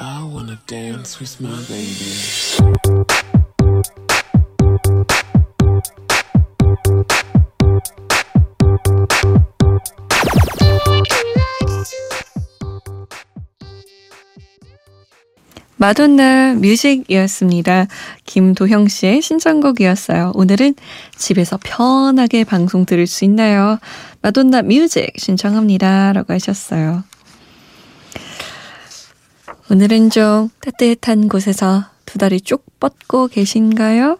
I wanna dance with my baby. 마돈나 뮤직이었습니다. 김도형 씨의 신청곡이었어요. 오늘은 집에서 편하게 방송 들을 수 있나요? 마돈나 뮤직 신청합니다. 라고 하셨어요. 오늘은 좀 따뜻한 곳에서 두 다리 쭉 뻗고 계신가요?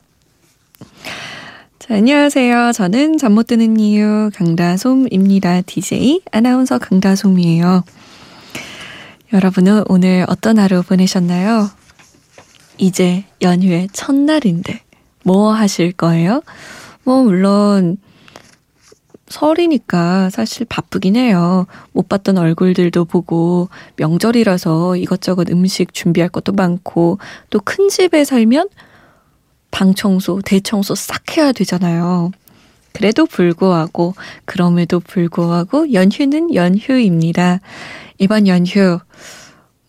자, 안녕하세요. 저는 잠 못 드는 이유 강다솜입니다. DJ 아나운서 강다솜이에요. 여러분은 오늘 어떤 하루 보내셨나요? 이제 연휴의 첫날인데 뭐 하실 거예요? 뭐 물론 설이니까 사실 바쁘긴 해요. 못 봤던 얼굴들도 보고 명절이라서 이것저것 음식 준비할 것도 많고 또 큰 집에 살면 방 청소, 대청소 싹 해야 되잖아요. 그래도 불구하고 그럼에도 불구하고 연휴는 연휴입니다. 이번 연휴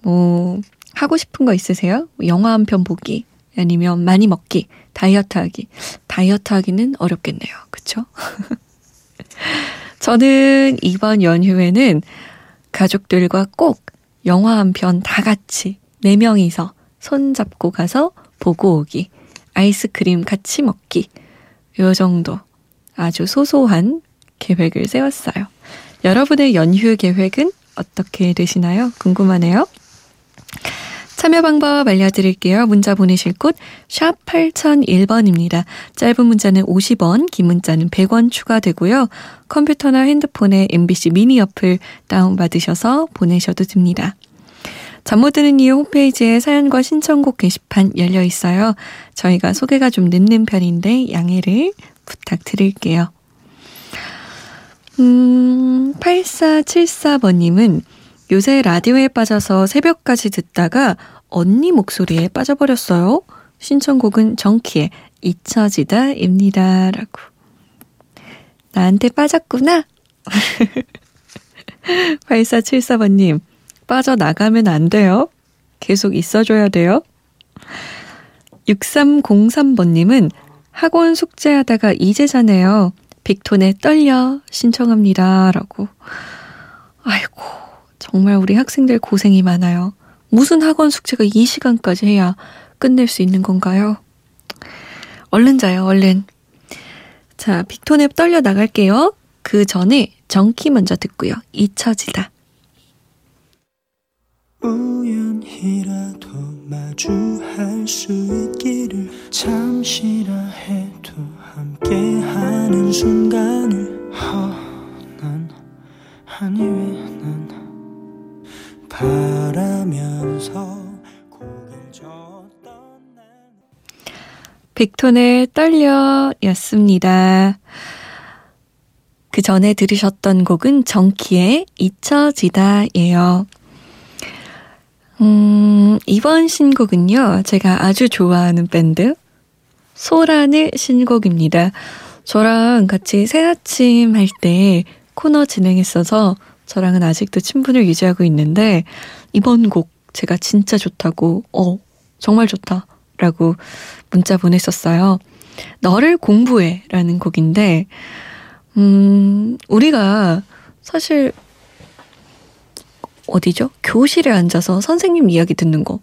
뭐 하고 싶은 거 있으세요? 영화 한 편 보기 아니면 많이 먹기, 다이어트 하기. 다이어트 하기는 어렵겠네요. 그쵸? 저는 이번 연휴에는 가족들과 꼭 영화 한 편 다 같이 네 명이서 손 잡고 가서 보고 오기. 아이스크림 같이 먹기. 요 정도 아주 소소한 계획을 세웠어요. 여러분의 연휴 계획은 어떻게 되시나요? 궁금하네요. 참여 방법 알려드릴게요. 문자 보내실 곳 샵 8001번입니다. 짧은 문자는 50원, 긴 문자는 100원 추가되고요. 컴퓨터나 핸드폰에 MBC 미니 어플 다운받으셔서 보내셔도 됩니다. 잠 못 드는 이유 홈페이지에 사연과 신청곡 게시판 열려 있어요. 저희가 소개가 좀 늦는 편인데 양해를 부탁드릴게요. 음, 8474번님은 요새 라디오에 빠져서 새벽까지 듣다가 언니 목소리에 빠져버렸어요. 신청곡은 정키의 잊혀지다입니다. 라고. 나한테 빠졌구나? 8474번님, 빠져나가면 안 돼요. 계속 있어줘야 돼요. 6303번님은 학원 숙제하다가 이제 자네요. 빅톤에 떨려 신청합니다. 라고. 아이고, 정말 우리 학생들 고생이 많아요. 무슨 학원 숙제가 이 시간까지 해야 끝낼 수 있는 건가요? 얼른 자요, 얼른. 자, 빅톤에 떨려 나갈게요. 그 전에 정키 먼저 듣고요. 잊혀지다. 우연히라도 마주할 수 있기를 잠시라 해도 함께하는 순간을 허난 아니 빅톤의 떨려였습니다. 그 전에 들으셨던 곡은 정키의 잊혀지다예요. 음, 이번 신곡은요, 제가 아주 좋아하는 밴드, 소란의 신곡입니다. 저랑 같이 새 아침 할 때 코너 진행했어서 저랑은 아직도 친분을 유지하고 있는데, 이번 곡 제가 진짜 좋다고, 어, 정말 좋다. 라고 문자 보냈었어요. 너를 공부해 라는 곡인데, 음, 우리가 사실 어디죠? 교실에 앉아서 선생님 이야기 듣는 거.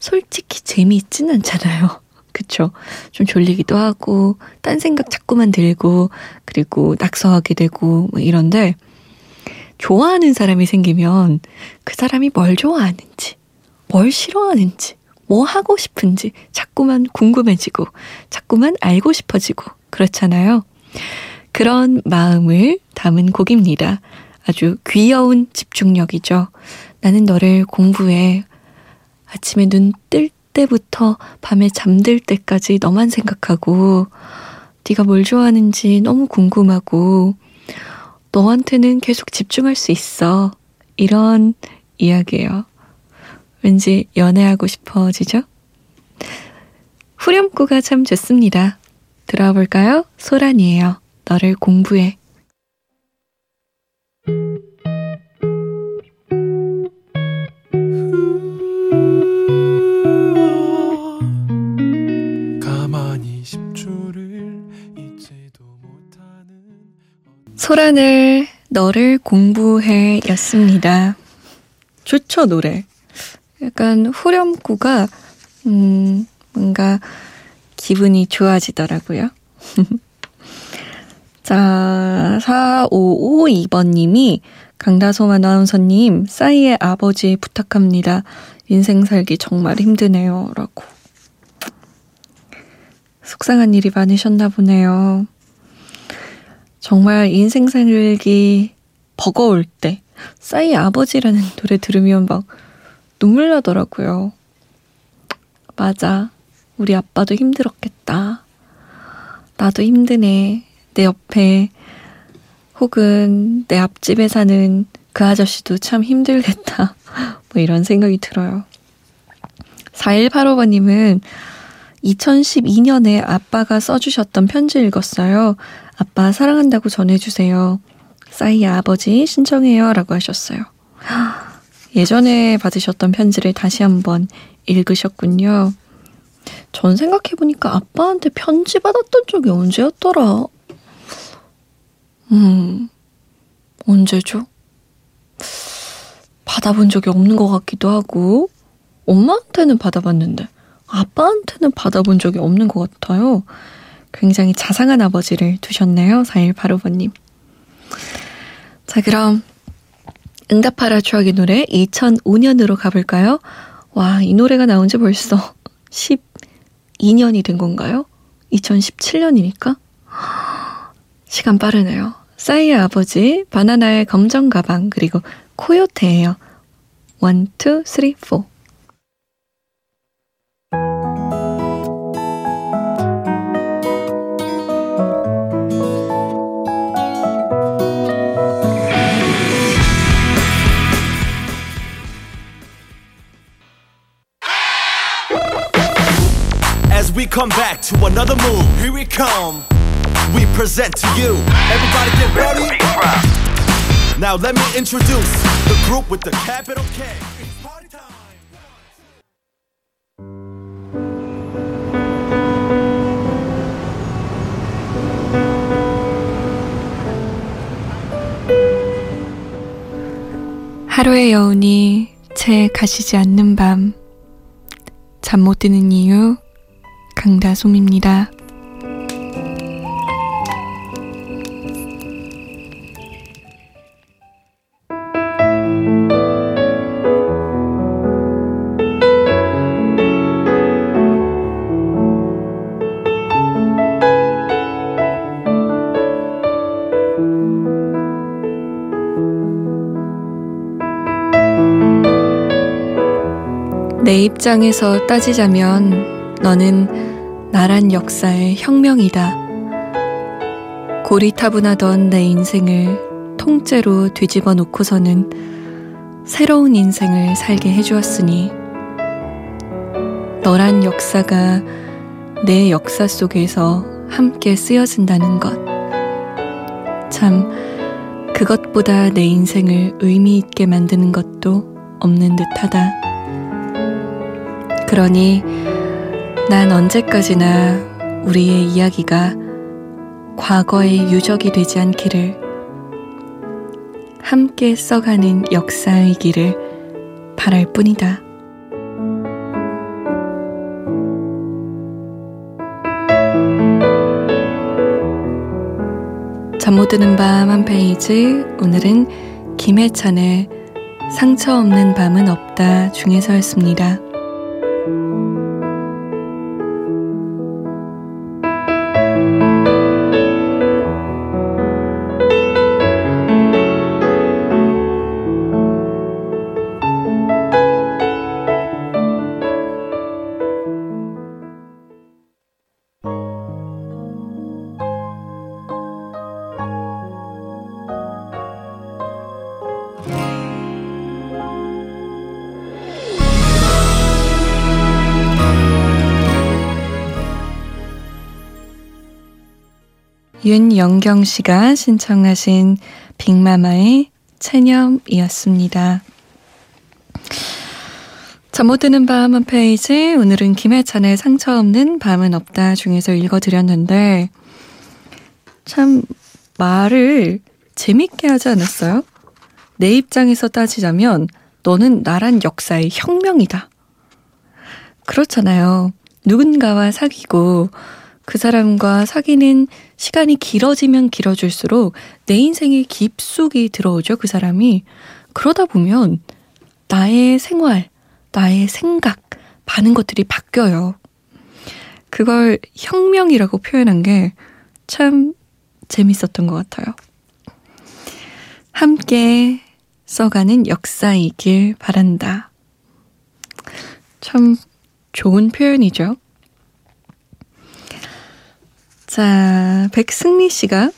솔직히 재미있진 않잖아요. 그쵸? 좀 졸리기도 하고, 딴 생각 자꾸만 들고, 그리고 낙서하게 되고, 뭐 이런데, 좋아하는 사람이 생기면 그 사람이 뭘 좋아하는지, 뭘 싫어하는지, 뭐 하고 싶은지 자꾸만 궁금해지고, 자꾸만 알고 싶어지고, 그렇잖아요. 그런 마음을 담은 곡입니다. 아주 귀여운 집중력이죠. 나는 너를 공부해. 아침에 눈 뜰 때부터 밤에 잠들 때까지 너만 생각하고 네가 뭘 좋아하는지 너무 궁금하고 너한테는 계속 집중할 수 있어. 이런 이야기예요. 왠지 연애하고 싶어지죠? 후렴구가 참 좋습니다. 들어볼까요? 소란이에요. 너를 공부해. 소란을 너를 공부해 였습니다. 좋죠, 노래. 약간 후렴구가, 음, 뭔가 기분이 좋아지더라고요. 자, 4552번님이 강다솜 아나운서님, 싸이의 아버지 부탁합니다. 인생 살기 정말 힘드네요. 라고. 속상한 일이 많으셨나 보네요. 정말 인생 살기 버거울 때 싸이 아버지라는 노래 들으면 막 눈물 나더라고요. 맞아. 우리 아빠도 힘들었겠다. 나도 힘드네. 내 옆에 혹은 내 앞집에 사는 그 아저씨도 참 힘들겠다. 뭐 이런 생각이 들어요. 4185번님은 2012년에 아빠가 써주셨던 편지 읽었어요. 아빠 사랑한다고 전해주세요. 싸이 아버지 신청해요. 라고 하셨어요. 예전에 받으셨던 편지를 다시 한번 읽으셨군요. 전 생각해보니까 아빠한테 편지 받았던 적이 언제였더라? 음, 언제죠? 받아본 적이 없는 것 같기도 하고, 엄마한테는 받아봤는데, 아빠한테는 받아본 적이 없는 것 같아요. 굉장히 자상한 아버지를 두셨네요. 4185번님. 자, 그럼 응답하라 추억의 노래 2005년으로 가볼까요? 와, 이 노래가 나온 지 벌써 12년이 된 건가요? 2017년이니까? 시간 빠르네요. 싸이의 아버지, 바나나의 검정 가방, 그리고 코요테예요. 1, 2, 3, 4. Come back to another move. Here we come. We present to you. Everybody get ready. Now let me introduce the group with the capital K. 하루의 여운이 채 가시지 않는 밤. 잠 못 드는 이유 강다솜입니다. 내 입장에서 따지자면 너는 나란 역사의 혁명이다. 고리타분하던 내 인생을 통째로 뒤집어 놓고서는 새로운 인생을 살게 해주었으니 너란 역사가 내 역사 속에서 함께 쓰여진다는 것. 참, 그것보다 내 인생을 의미 있게 만드는 것도 없는 듯 하다. 그러니, 난 언제까지나 우리의 이야기가 과거의 유적이 되지 않기를 함께 써가는 역사이기를 바랄 뿐이다. 잠 못 드는 밤 한 페이지 오늘은 김혜찬의 상처 없는 밤은 없다 중에서였습니다. 윤영경 씨가 신청하신 빅마마의 체념이었습니다. 잠 못 드는 밤 한 페이지 오늘은 김혜찬의 상처 없는 밤은 없다 중에서 읽어드렸는데 참 말을 재밌게 하지 않았어요? 내 입장에서 따지자면 너는 나란 역사의 혁명이다. 그렇잖아요. 누군가와 사귀고 그 사람과 사귀는 시간이 길어지면 길어질수록 내 인생에 깊숙이 들어오죠, 그 사람이. 그러다 보면 나의 생활, 나의 생각, 많은 것들이 바뀌어요. 그걸 혁명이라고 표현한 게 참 재밌었던 것 같아요. 함께 써가는 역사이길 바란다. 참 좋은 표현이죠. 자, 백승리 씨가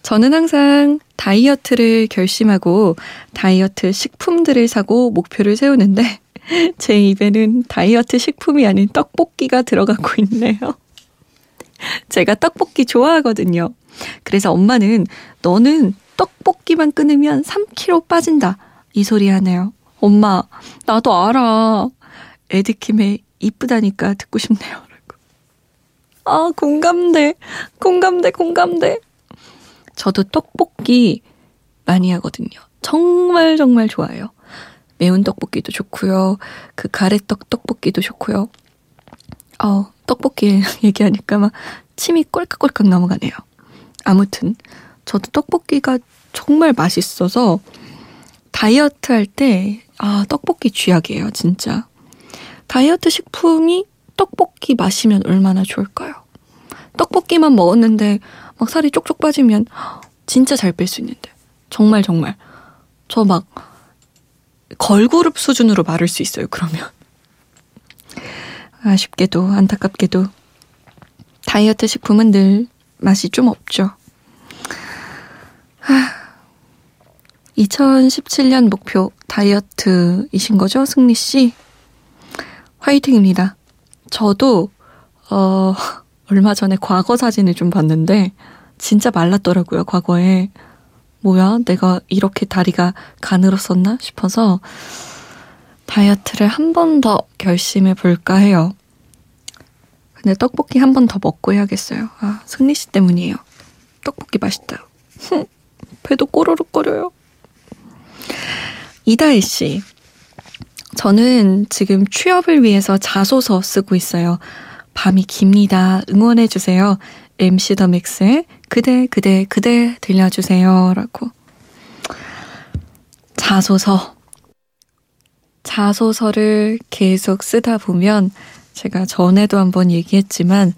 저는 항상 다이어트를 결심하고 다이어트 식품들을 사고 목표를 세우는데 제 입에는 다이어트 식품이 아닌 떡볶이가 들어가고 있네요. 제가 떡볶이 좋아하거든요. 그래서 엄마는 너는 떡볶이만 끊으면 3kg 빠진다. 이 소리 하네요. 엄마, 나도 알아. 에드킴의 이쁘다니까 듣고 싶네요. 아, 공감돼. 공감돼, 공감돼. 저도 떡볶이 많이 하거든요. 정말 정말 좋아요. 매운 떡볶이도 좋고요. 그 가래떡 떡볶이도 좋고요. 어, 떡볶이 얘기하니까 막 침이 꼴깍꼴깍 넘어가네요. 아무튼 저도 떡볶이가 정말 맛있어서 다이어트 할 때 아, 떡볶이 쥐약이에요, 진짜. 다이어트 식품이 떡볶이 마시면 얼마나 좋을까요? 떡볶이만 먹었는데 막 살이 쪽쪽 빠지면 진짜 잘 뺄 수 있는데. 정말 정말. 저 막 걸그룹 수준으로 마를 수 있어요, 그러면. 아쉽게도 안타깝게도 다이어트 식품은 늘 맛이 좀 없죠. 하, 2017년 목표 다이어트이신 거죠, 승리 씨? 화이팅입니다. 저도 어 얼마 전에 과거 사진을 좀 봤는데 진짜 말랐더라고요. 과거에 뭐야 내가 이렇게 다리가 가늘었었나 싶어서 다이어트를 한 번 더 결심해 볼까 해요. 근데 떡볶이 한 번 더 먹고 해야겠어요. 아 승리 씨 때문이에요. 떡볶이 맛있다. 배도 꼬르륵 거려요. 이다희 씨. 저는 지금 취업을 위해서 자소서 쓰고 있어요. 밤이 깁니다. 응원해 주세요. MC 더 맥스의 그대, 그대, 그대 들려주세요. 라고. 자소서. 자소서를 계속 쓰다 보면 제가 전에도 한번 얘기했지만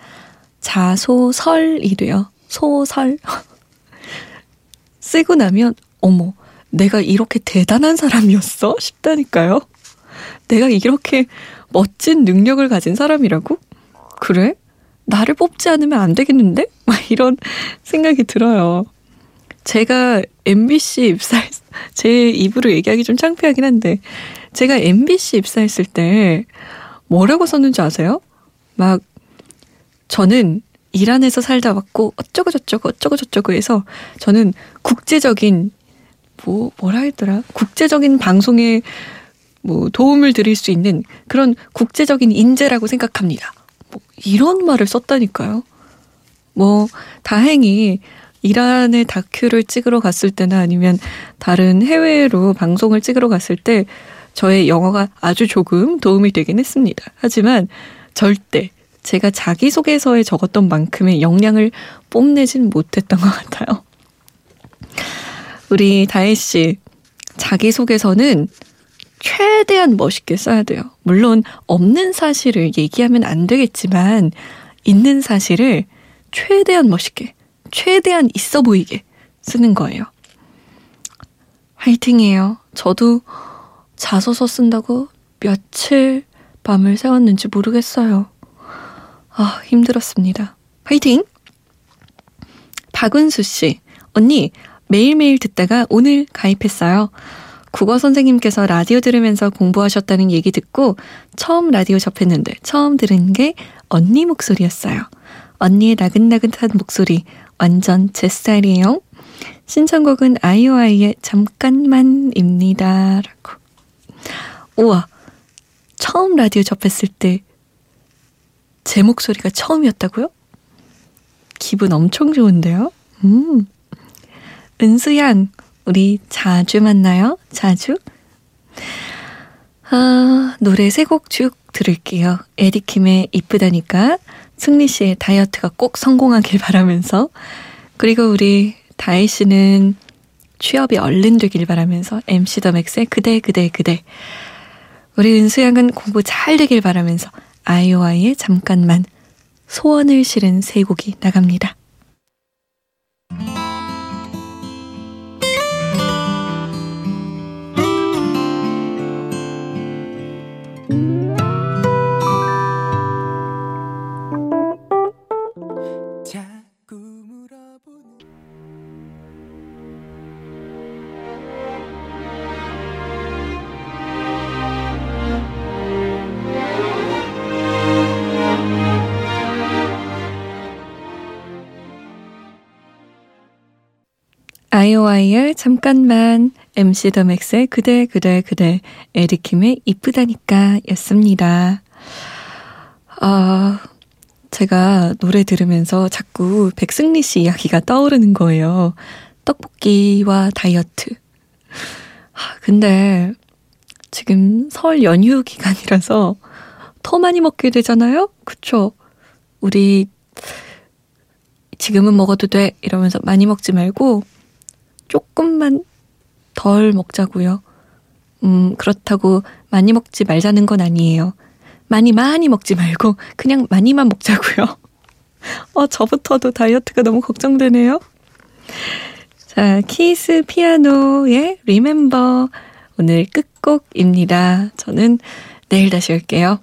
자소설이래요. 소설. 쓰고 나면 어머 내가 이렇게 대단한 사람이었어? 싶다니까요. 내가 이렇게 멋진 능력을 가진 사람이라고? 그래? 나를 뽑지 않으면 안 되겠는데? 막 이런 생각이 들어요. 제가 MBC 입사했, 제 입으로 얘기하기 좀 창피하긴 한데, 제가 MBC 입사했을 때 뭐라고 썼는지 아세요? 막, 저는 이란에서 살다 왔고, 어쩌고 저쩌고 어쩌고 저쩌고 해서, 저는 국제적인, 뭐, 뭐라 했더라? 국제적인 방송에 뭐 도움을 드릴 수 있는 그런 국제적인 인재라고 생각합니다. 뭐 이런 말을 썼다니까요. 뭐 다행히 이란의 다큐를 찍으러 갔을 때나 아니면 다른 해외로 방송을 찍으러 갔을 때 저의 영어가 아주 조금 도움이 되긴 했습니다. 하지만 절대 제가 자기소개서에 적었던 만큼의 역량을 뽐내진 못했던 것 같아요. 우리 다혜 씨, 자기소개서는 최대한 멋있게 써야 돼요. 물론 없는 사실을 얘기하면 안 되겠지만 있는 사실을 최대한 멋있게, 최대한 있어 보이게 쓰는 거예요. 화이팅이에요. 저도 자소서 쓴다고 며칠 밤을 새웠는지 모르겠어요. 아, 힘들었습니다. 화이팅! 박은수 씨, 언니, 매일매일 듣다가 오늘 가입했어요. 국어 선생님께서 라디오 들으면서 공부하셨다는 얘기 듣고 처음 라디오 접했는데 처음 들은 게 언니 목소리였어요. 언니의 나긋나긋한 목소리 완전 제 스타일이에요. 신청곡은 아이오아이의 잠깐만입니다. 라고. 우와, 처음 라디오 접했을 때 제 목소리가 처음이었다고요? 기분 엄청 좋은데요? 음. 은수양, 우리 자주 만나요? 자주? 아, 노래 세 곡 쭉 들을게요. 에디킴의 이쁘다니까, 승리 씨의 다이어트가 꼭 성공하길 바라면서, 그리고 우리 다혜 씨는 취업이 얼른 되길 바라면서, MC 더 맥스의 그대, 그대, 그대. 우리 은수 양은 공부 잘 되길 바라면서, 아이오아이의 잠깐만, 소원을 실은 세 곡이 나갑니다. 아이오아이의 잠깐만, MC 더 맥스의 그대, 그대, 그대, 에리킴의 이쁘다니까 였습니다. 아, 제가 노래 들으면서 자꾸 백승리 씨 이야기가 떠오르는 거예요. 떡볶이와 다이어트. 아, 근데 지금 설 연휴 기간이라서 더 많이 먹게 되잖아요? 그쵸? 우리 지금은 먹어도 돼 이러면서 많이 먹지 말고 조금만 덜 먹자고요. 음, 그렇다고 많이 먹지 말자는 건 아니에요. 많이 많이 먹지 말고 그냥 많이만 먹자고요. 어, 저부터도 다이어트가 너무 걱정되네요. 자, 키스 피아노의 Remember 오늘 끝곡입니다. 저는 내일 다시 올게요.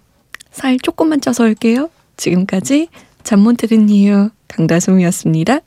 살 조금만 쪄서 올게요. 지금까지 잠못 들은 이유 강다솜이었습니다.